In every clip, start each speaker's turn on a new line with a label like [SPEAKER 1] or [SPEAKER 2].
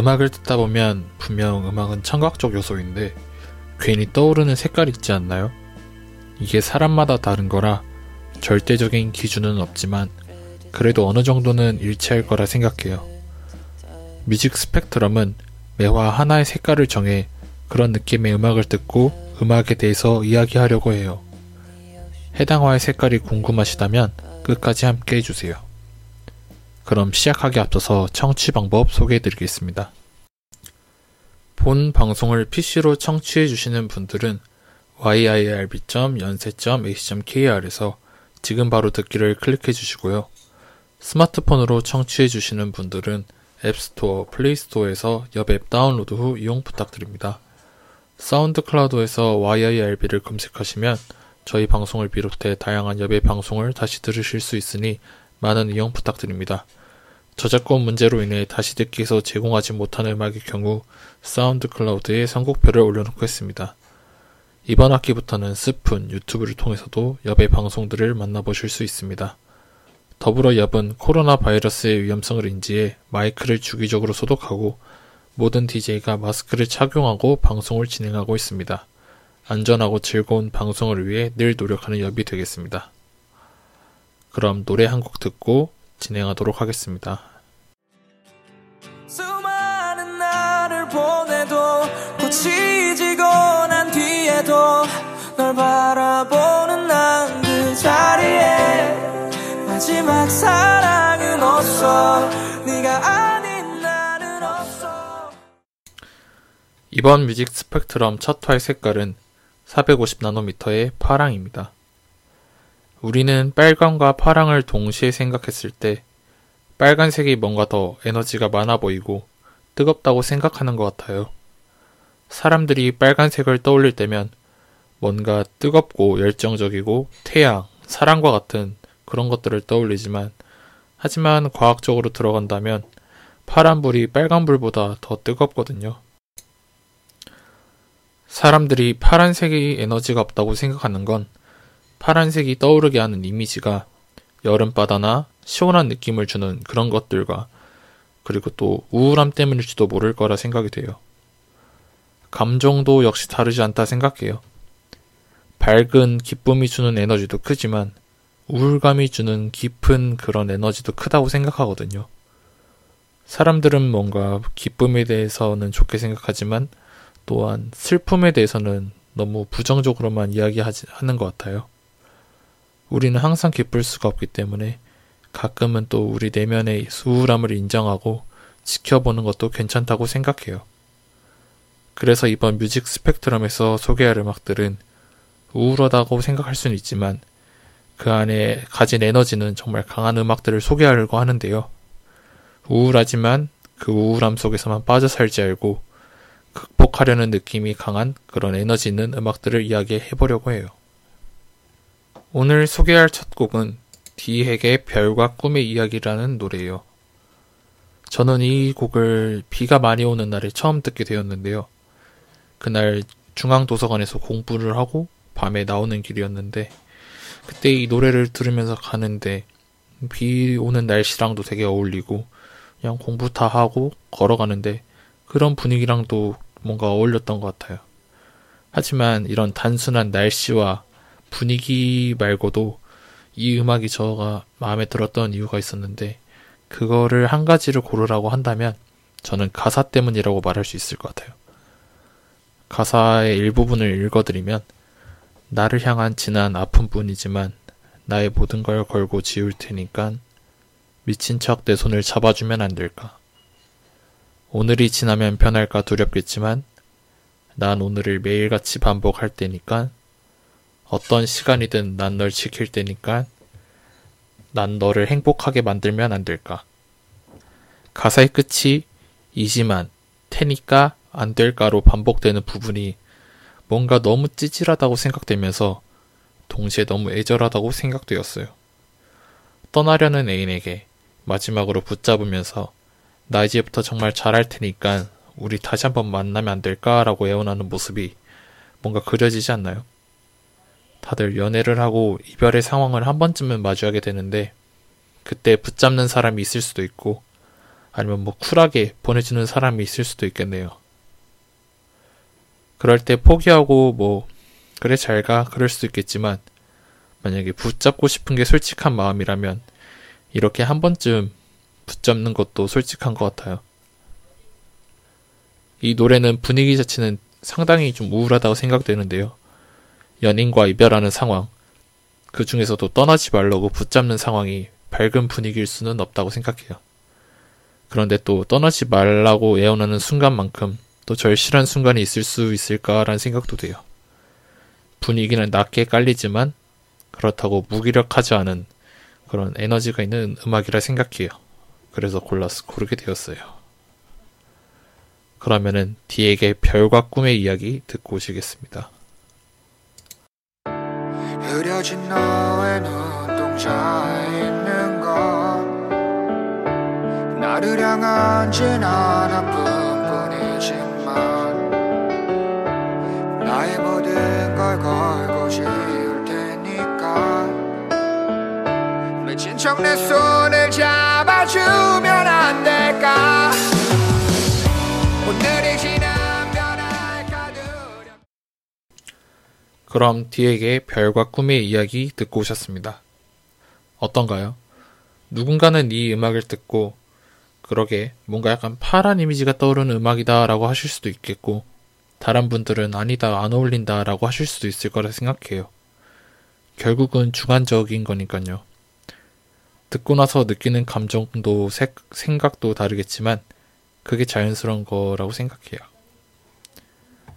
[SPEAKER 1] 음악을 듣다 보면 분명 음악은 청각적 요소인데 괜히 떠오르는 색깔이 있지 않나요? 이게 사람마다 다른 거라 절대적인 기준은 없지만 그래도 어느 정도는 일치할 거라 생각해요. 뮤직 스펙트럼은 매화 하나의 색깔을 정해 그런 느낌의 음악을 듣고 음악에 대해서 이야기하려고 해요. 해당화의 색깔이 궁금하시다면 끝까지 함께 해주세요. 그럼 시작하기 앞서서 청취 방법 소개해 드리겠습니다. 본 방송을 PC로 청취해 주시는 분들은 yirb.yonsei.ac.kr에서 지금 바로 듣기를 클릭해 주시고요. 스마트폰으로 청취해 주시는 분들은 앱스토어, 플레이스토어에서 YIRB 앱 다운로드 후 이용 부탁드립니다. 사운드 클라우드에서 YIRB를 검색하시면 저희 방송을 비롯해 다양한 여배 방송을 다시 들으실 수 있으니 많은 이용 부탁드립니다. 저작권 문제로 인해 다시 듣기에서 제공하지 못하는 음악의 경우 사운드 클라우드에 선곡표를 올려놓고 있습니다. 이번 학기부터는 스푼 유튜브를 통해서도 여배 방송들을 만나보실 수 있습니다. 더불어 YIRB는 코로나 바이러스의 위험성을 인지해 마이크를 주기적으로 소독하고 모든 DJ가 마스크를 착용하고 방송을 진행하고 있습니다. 안전하고 즐거운 방송을 위해 늘 노력하는 엽이 되겠습니다. 그럼 노래 한 곡 듣고 진행하도록 하겠습니다. 꽃이 지고 난 뒤에도 널 바라보는 난 그 자리에 마지막 사랑은 없어 네가 아닌 나는 없어 이번 뮤직 스펙트럼 첫 화의 색깔은 450나노미터의 파랑입니다. 우리는 빨강과 파랑을 동시에 생각했을 때 빨간색이 뭔가 더 에너지가 많아 보이고 뜨겁다고 생각하는 것 같아요. 사람들이 빨간색을 떠올릴 때면 뭔가 뜨겁고 열정적이고 태양, 사랑과 같은 그런 것들을 떠올리지만 하지만 과학적으로 들어간다면 파란불이 빨간불보다 더 뜨겁거든요. 사람들이 파란색이 에너지가 없다고 생각하는 건 파란색이 떠오르게 하는 이미지가 여름바다나 시원한 느낌을 주는 그런 것들과 그리고 또 우울함 때문일지도 모를 거라 생각이 돼요. 감정도 역시 다르지 않다 생각해요. 밝은 기쁨이 주는 에너지도 크지만 우울감이 주는 깊은 그런 에너지도 크다고 생각하거든요. 사람들은 뭔가 기쁨에 대해서는 좋게 생각하지만 또한 슬픔에 대해서는 너무 부정적으로만 이야기하는 것 같아요. 우리는 항상 기쁠 수가 없기 때문에 가끔은 또 우리 내면의 우울함을 인정하고 지켜보는 것도 괜찮다고 생각해요. 그래서 이번 뮤직 스펙트럼에서 소개할 음악들은 우울하다고 생각할 수는 있지만 그 안에 가진 에너지는 정말 강한 음악들을 소개하려고 하는데요. 우울하지만 그 우울함 속에서만 빠져 살지 알고 극복하려는 느낌이 강한 그런 에너지 있는 음악들을 이야기해 보려고 해요. 오늘 소개할 첫 곡은 디핵의 별과 꿈의 이야기라는 노래예요. 저는 이 곡을 비가 많이 오는 날에 처음 듣게 되었는데요. 그날 중앙도서관에서 공부를 하고 밤에 나오는 길이었는데 그때 이 노래를 들으면서 가는데 비 오는 날씨랑도 되게 어울리고 그냥 공부 다 하고 걸어가는데 그런 분위기랑도 뭔가 어울렸던 것 같아요. 하지만 이런 단순한 날씨와 분위기 말고도 이 음악이 저가 마음에 들었던 이유가 있었는데 그거를 한 가지를 고르라고 한다면 저는 가사 때문이라고 말할 수 있을 것 같아요. 가사의 일부분을 읽어드리면 나를 향한 진한 아픔뿐이지만 나의 모든 걸 걸고 지울 테니까 미친 척 내 손을 잡아주면 안 될까. 오늘이 지나면 변할까 두렵겠지만 난 오늘을 매일같이 반복할 테니까 어떤 시간이든 난 널 지킬 테니까 난 너를 행복하게 만들면 안 될까. 가사의 끝이 이지만 테니까 안 될까로 반복되는 부분이 뭔가 너무 찌질하다고 생각되면서 동시에 너무 애절하다고 생각되었어요. 떠나려는 애인에게 마지막으로 붙잡으면서 나 이제부터 정말 잘할 테니까 우리 다시 한번 만나면 안 될까라고 애원하는 모습이 뭔가 그려지지 않나요? 다들 연애를 하고 이별의 상황을 한 번쯤은 마주하게 되는데 그때 붙잡는 사람이 있을 수도 있고 아니면 뭐 쿨하게 보내주는 사람이 있을 수도 있겠네요. 그럴 때 포기하고 뭐 그래 잘 가 그럴 수도 있겠지만 만약에 붙잡고 싶은 게 솔직한 마음이라면 이렇게 한 번쯤 붙잡는 것도 솔직한 것 같아요. 이 노래는 분위기 자체는 상당히 좀 우울하다고 생각되는데요. 연인과 이별하는 상황, 그 중에서도 떠나지 말라고 붙잡는 상황이 밝은 분위기일 수는 없다고 생각해요. 그런데 또 떠나지 말라고 애원하는 순간만큼 또 절실한 순간이 있을 수 있을까라는 생각도 돼요. 분위기는 낮게 깔리지만 그렇다고 무기력하지 않은 그런 에너지가 있는 음악이라 생각해요. 그래서 골라서 고르게 되었어요. 그러면은 디에게 별과 꿈의 이야기 듣고 오시겠습니다. 흐려진 너의 눈동자에 있는 건 나를 향한 진 하나뿐 뿐이지만 나의 모든 걸 걸고 지울 테니까 맺힌 척내 손을 잡아주면 안 될까 오늘이 지난 변할까 두려 그럼 디에게 별과 꿈의 이야기 듣고 오셨습니다. 어떤가요? 누군가는 이 음악을 듣고 그러게 뭔가 약간 파란 이미지가 떠오르는 음악이다라고 하실 수도 있겠고 다른 분들은 아니다 안 어울린다라고 하실 수도 있을 거라 생각해요. 결국은 주관적인 거니까요. 듣고 나서 느끼는 감정도 색, 생각도 다르겠지만 그게 자연스러운 거라고 생각해요.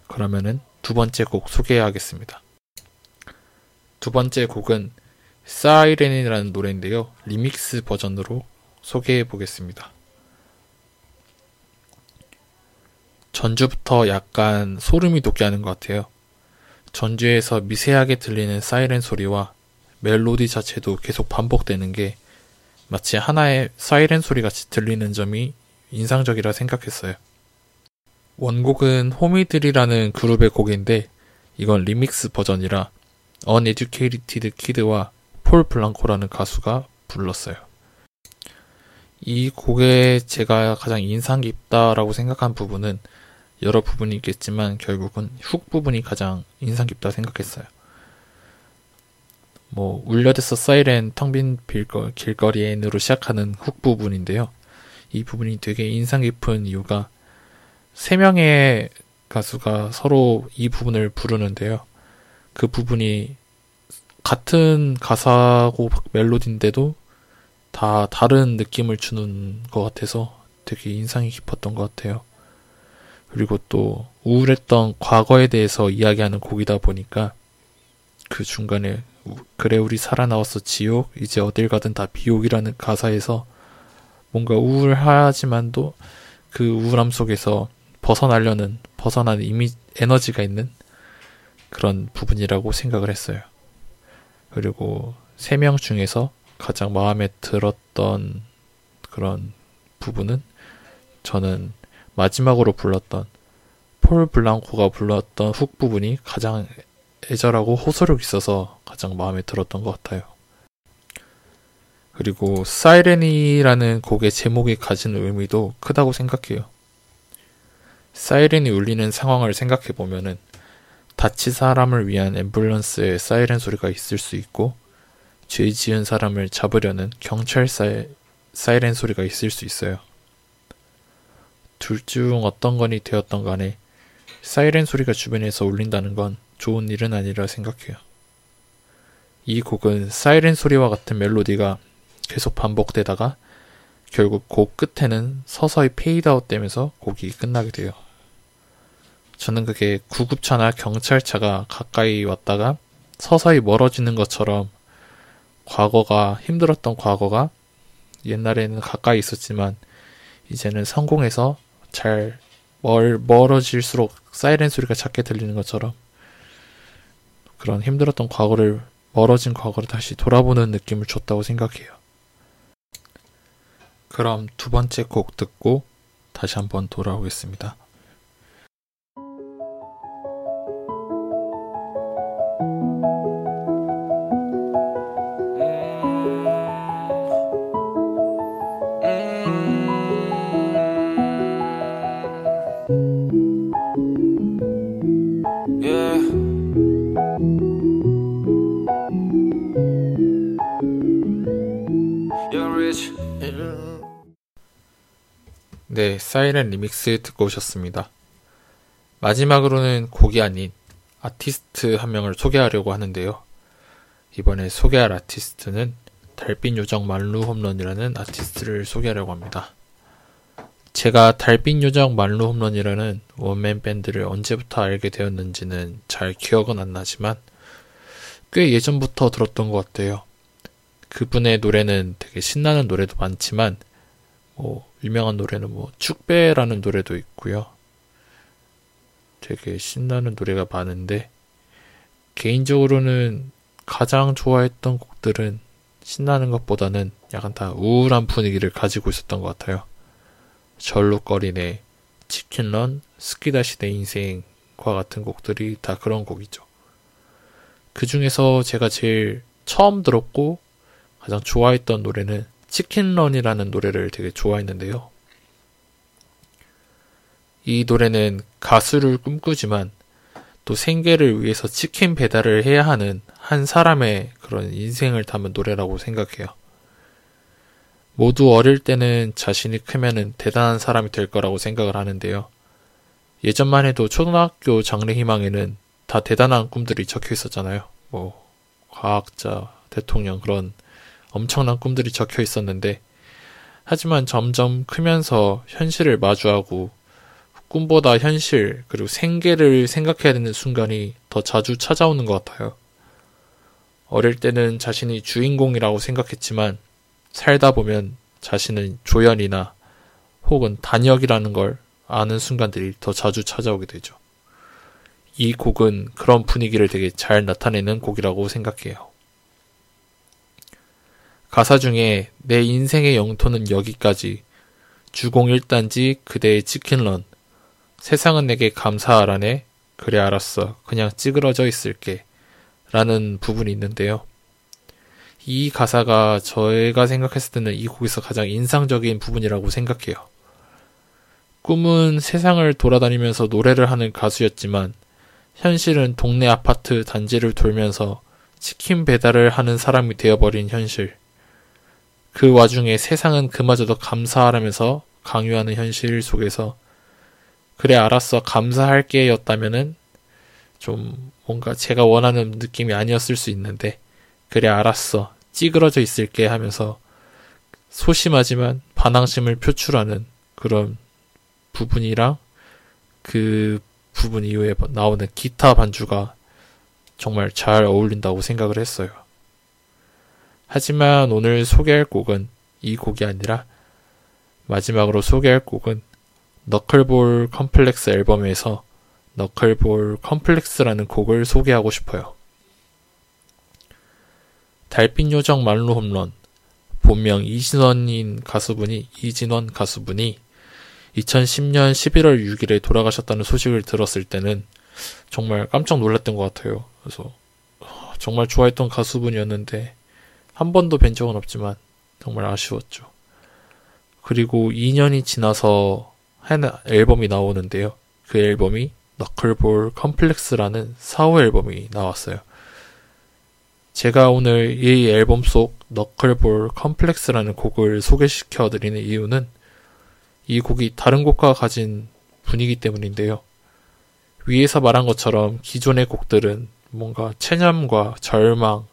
[SPEAKER 1] 그러면은 두 번째 곡 소개하겠습니다. 두 번째 곡은 사이렌이라는 노래인데요. 리믹스 버전으로 소개해 보겠습니다. 전주부터 약간 소름이 돋게 하는 것 같아요. 전주에서 미세하게 들리는 사이렌 소리와 멜로디 자체도 계속 반복되는 게 마치 하나의 사이렌 소리 같이 들리는 점이 인상적이라 생각했어요. 원곡은 호미들이라는 그룹의 곡인데 이건 리믹스 버전이라 Uneducated Kid와 폴 블랑코라는 가수가 불렀어요. 이 곡에 제가 가장 인상 깊다라고 생각한 부분은 여러 부분이 있겠지만 결국은 훅 부분이 가장 인상 깊다 생각했어요. 뭐 울려댔어 사이렌 텅빈 길거리엔으로 시작하는 훅 부분인데요. 이 부분이 되게 인상 깊은 이유가 세 명의 가수가 서로 이 부분을 부르는데요. 그 부분이 같은 가사고 멜로디인데도 다 다른 느낌을 주는 것 같아서 되게 인상이 깊었던 것 같아요. 그리고 또 우울했던 과거에 대해서 이야기하는 곡이다 보니까 그 중간에 그래 우리 살아나왔어 지옥 이제 어딜 가든 다 비옥이라는 가사에서 뭔가 우울하지만도 그 우울함 속에서 벗어나려는 벗어나는 이미 에너지가 있는 그런 부분이라고 생각을 했어요. 그리고 세 명 중에서 가장 마음에 들었던 그런 부분은 저는 마지막으로 불렀던 폴 블랑코가 불렀던 훅 부분이 가장 애절하고 호소력 있어서 가장 마음에 들었던 것 같아요. 그리고 사이렌이라는 곡의 제목이 가진 의미도 크다고 생각해요. 사이렌이 울리는 상황을 생각해 보면은 다친 사람을 위한 앰뷸런스의 사이렌 소리가 있을 수 있고 죄 지은 사람을 잡으려는 경찰사의 사이렌 소리가 있을 수 있어요. 둘 중 어떤 건이 되었던 간에 사이렌 소리가 주변에서 울린다는 건 좋은 일은 아니라 생각해요. 이 곡은 사이렌 소리와 같은 멜로디가 계속 반복되다가 결국 곡 끝에는 서서히 페이드아웃 되면서 곡이 끝나게 돼요. 저는 그게 구급차나 경찰차가 가까이 왔다가 서서히 멀어지는 것처럼 과거가 힘들었던 과거가 옛날에는 가까이 있었지만 이제는 성공해서 잘 멀, 멀어질수록 사이렌 소리가 작게 들리는 것처럼 그런 힘들었던 과거를 멀어진 과거를 다시 돌아보는 느낌을 줬다고 생각해요. 그럼 두 번째 곡 듣고 다시 한번 돌아오겠습니다. 네, 사이렌 리믹스 듣고 오셨습니다. 마지막으로는 곡이 아닌 아티스트 한 명을 소개하려고 하는데요. 이번에 소개할 아티스트는 달빛 요정 만루 홈런이라는 아티스트를 소개하려고 합니다. 제가 달빛 요정 만루 홈런이라는 원맨 밴드를 언제부터 알게 되었는지는 잘 기억은 안 나지만 꽤 예전부터 들었던 것 같아요. 그분의 노래는 되게 신나는 노래도 많지만 뭐 유명한 노래는 뭐 축배라는 노래도 있고요. 되게 신나는 노래가 많은데 개인적으로는 가장 좋아했던 곡들은 신나는 것보다는 약간 다 우울한 분위기를 가지고 있었던 것 같아요. 절룩거리네, 치킨런, 스키다시 내 인생과 같은 곡들이 다 그런 곡이죠. 그 중에서 제가 제일 처음 들었고 가장 좋아했던 노래는 치킨런이라는 노래를 되게 좋아했는데요. 이 노래는 가수를 꿈꾸지만 또 생계를 위해서 치킨 배달을 해야 하는 한 사람의 그런 인생을 담은 노래라고 생각해요. 모두 어릴 때는 자신이 크면은 대단한 사람이 될 거라고 생각을 하는데요. 예전만 해도 초등학교 장래 희망에는 다 대단한 꿈들이 적혀 있었잖아요. 뭐, 과학자, 대통령 그런 엄청난 꿈들이 적혀 있었는데, 하지만 점점 크면서 현실을 마주하고 꿈보다 현실, 그리고 생계를 생각해야 되는 순간이 더 자주 찾아오는 것 같아요. 어릴 때는 자신이 주인공이라고 생각했지만, 살다 보면 자신은 조연이나 혹은 단역이라는 걸 아는 순간들이 더 자주 찾아오게 되죠. 이 곡은 그런 분위기를 되게 잘 나타내는 곡이라고 생각해요. 가사 중에 내 인생의 영토는 여기까지 주공 1단지 그대의 치킨런 세상은 내게 감사하라네. 그래 알았어. 그냥 찌그러져 있을게. 라는 부분이 있는데요. 이 가사가 저희가 생각했을 때는 이 곡에서 가장 인상적인 부분이라고 생각해요. 꿈은 세상을 돌아다니면서 노래를 하는 가수였지만 현실은 동네 아파트 단지를 돌면서 치킨 배달을 하는 사람이 되어버린 현실. 그 와중에 세상은 그마저도 감사하라면서 강요하는 현실 속에서 그래, 알았어. 감사할게 였다면은 좀 뭔가 제가 원하는 느낌이 아니었을 수 있는데, 그래, 알았어. 찌그러져 있을게 하면서 소심하지만 반항심을 표출하는 그런 부분이랑 그 부분 이후에 나오는 기타 반주가 정말 잘 어울린다고 생각을 했어요. 하지만 오늘 소개할 곡은 이 곡이 아니라 마지막으로 소개할 곡은 너클볼 컴플렉스 앨범에서 너클볼 컴플렉스라는 곡을 소개하고 싶어요. 달빛 요정 말로 홈런 본명 이진원인 가수분이 이진원 가수분이 2010년 11월 6일에 돌아가셨다는 소식을 들었을 때는 정말 깜짝 놀랐던 것 같아요. 그래서 정말 좋아했던 가수분이었는데 한 번도 뵌 적은 없지만 정말 아쉬웠죠. 그리고 2년이 지나서 한 앨범이 나오는데요. 그 앨범이 너클볼 컴플렉스라는 4호 앨범이 나왔어요. 제가 오늘 이 앨범 속 너클볼 컴플렉스라는 곡을 소개시켜 드리는 이유는 이 곡이 다른 곡과 가진 분위기 때문인데요. 위에서 말한 것처럼 기존의 곡들은 뭔가 체념과 절망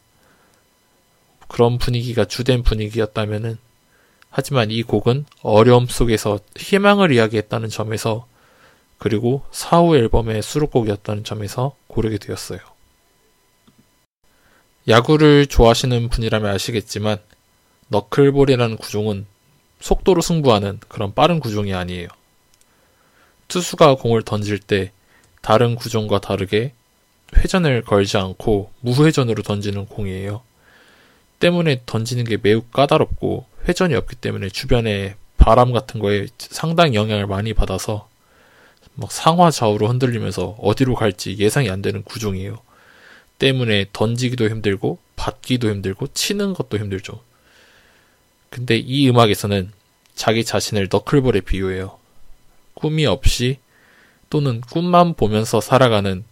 [SPEAKER 1] 그런 분위기가 주된 분위기였다면은 하지만 이 곡은 어려움 속에서 희망을 이야기했다는 점에서 그리고 사후 앨범의 수록곡이었다는 점에서 고르게 되었어요. 야구를 좋아하시는 분이라면 아시겠지만 너클볼이라는 구종은 속도로 승부하는 그런 빠른 구종이 아니에요. 투수가 공을 던질 때 다른 구종과 다르게 회전을 걸지 않고 무회전으로 던지는 공이에요. 때문에 던지는 게 매우 까다롭고 회전이 없기 때문에 주변에 바람 같은 거에 상당히 영향을 많이 받아서 막 상하 좌우로 흔들리면서 어디로 갈지 예상이 안 되는 구종이에요. 때문에 던지기도 힘들고 받기도 힘들고 치는 것도 힘들죠. 근데 이 음악에서는 자기 자신을 너클볼에 비유해요. 꿈이 없이 또는 꿈만 보면서 살아가는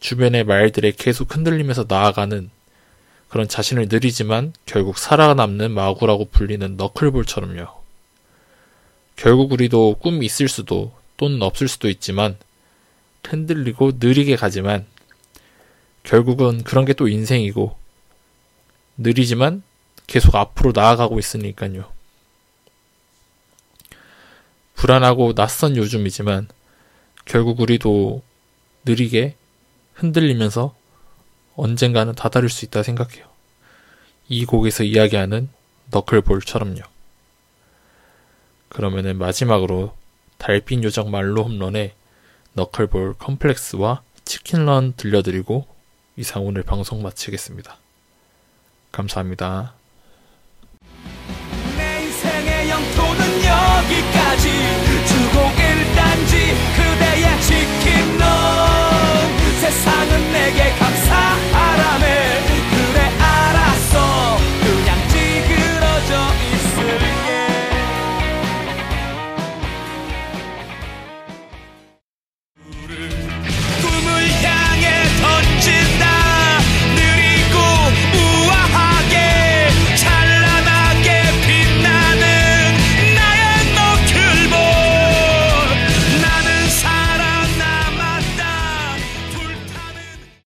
[SPEAKER 1] 주변의 말들에 계속 흔들리면서 나아가는 그런 자신을 느리지만 결국 살아남는 마구라고 불리는 너클볼처럼요. 결국 우리도 꿈이 있을 수도 또는 없을 수도 있지만 흔들리고 느리게 가지만 결국은 그런 게 또 인생이고 느리지만 계속 앞으로 나아가고 있으니까요. 불안하고 낯선 요즘이지만 결국 우리도 느리게 흔들리면서 언젠가는 다다를 수 있다 생각해요. 이 곡에서 이야기하는 너클볼처럼요. 그러면은 마지막으로 달빛 요정 말로 홈런의 너클볼 컴플렉스와 치킨런 들려드리고 이상 오늘 방송 마치겠습니다. 감사합니다.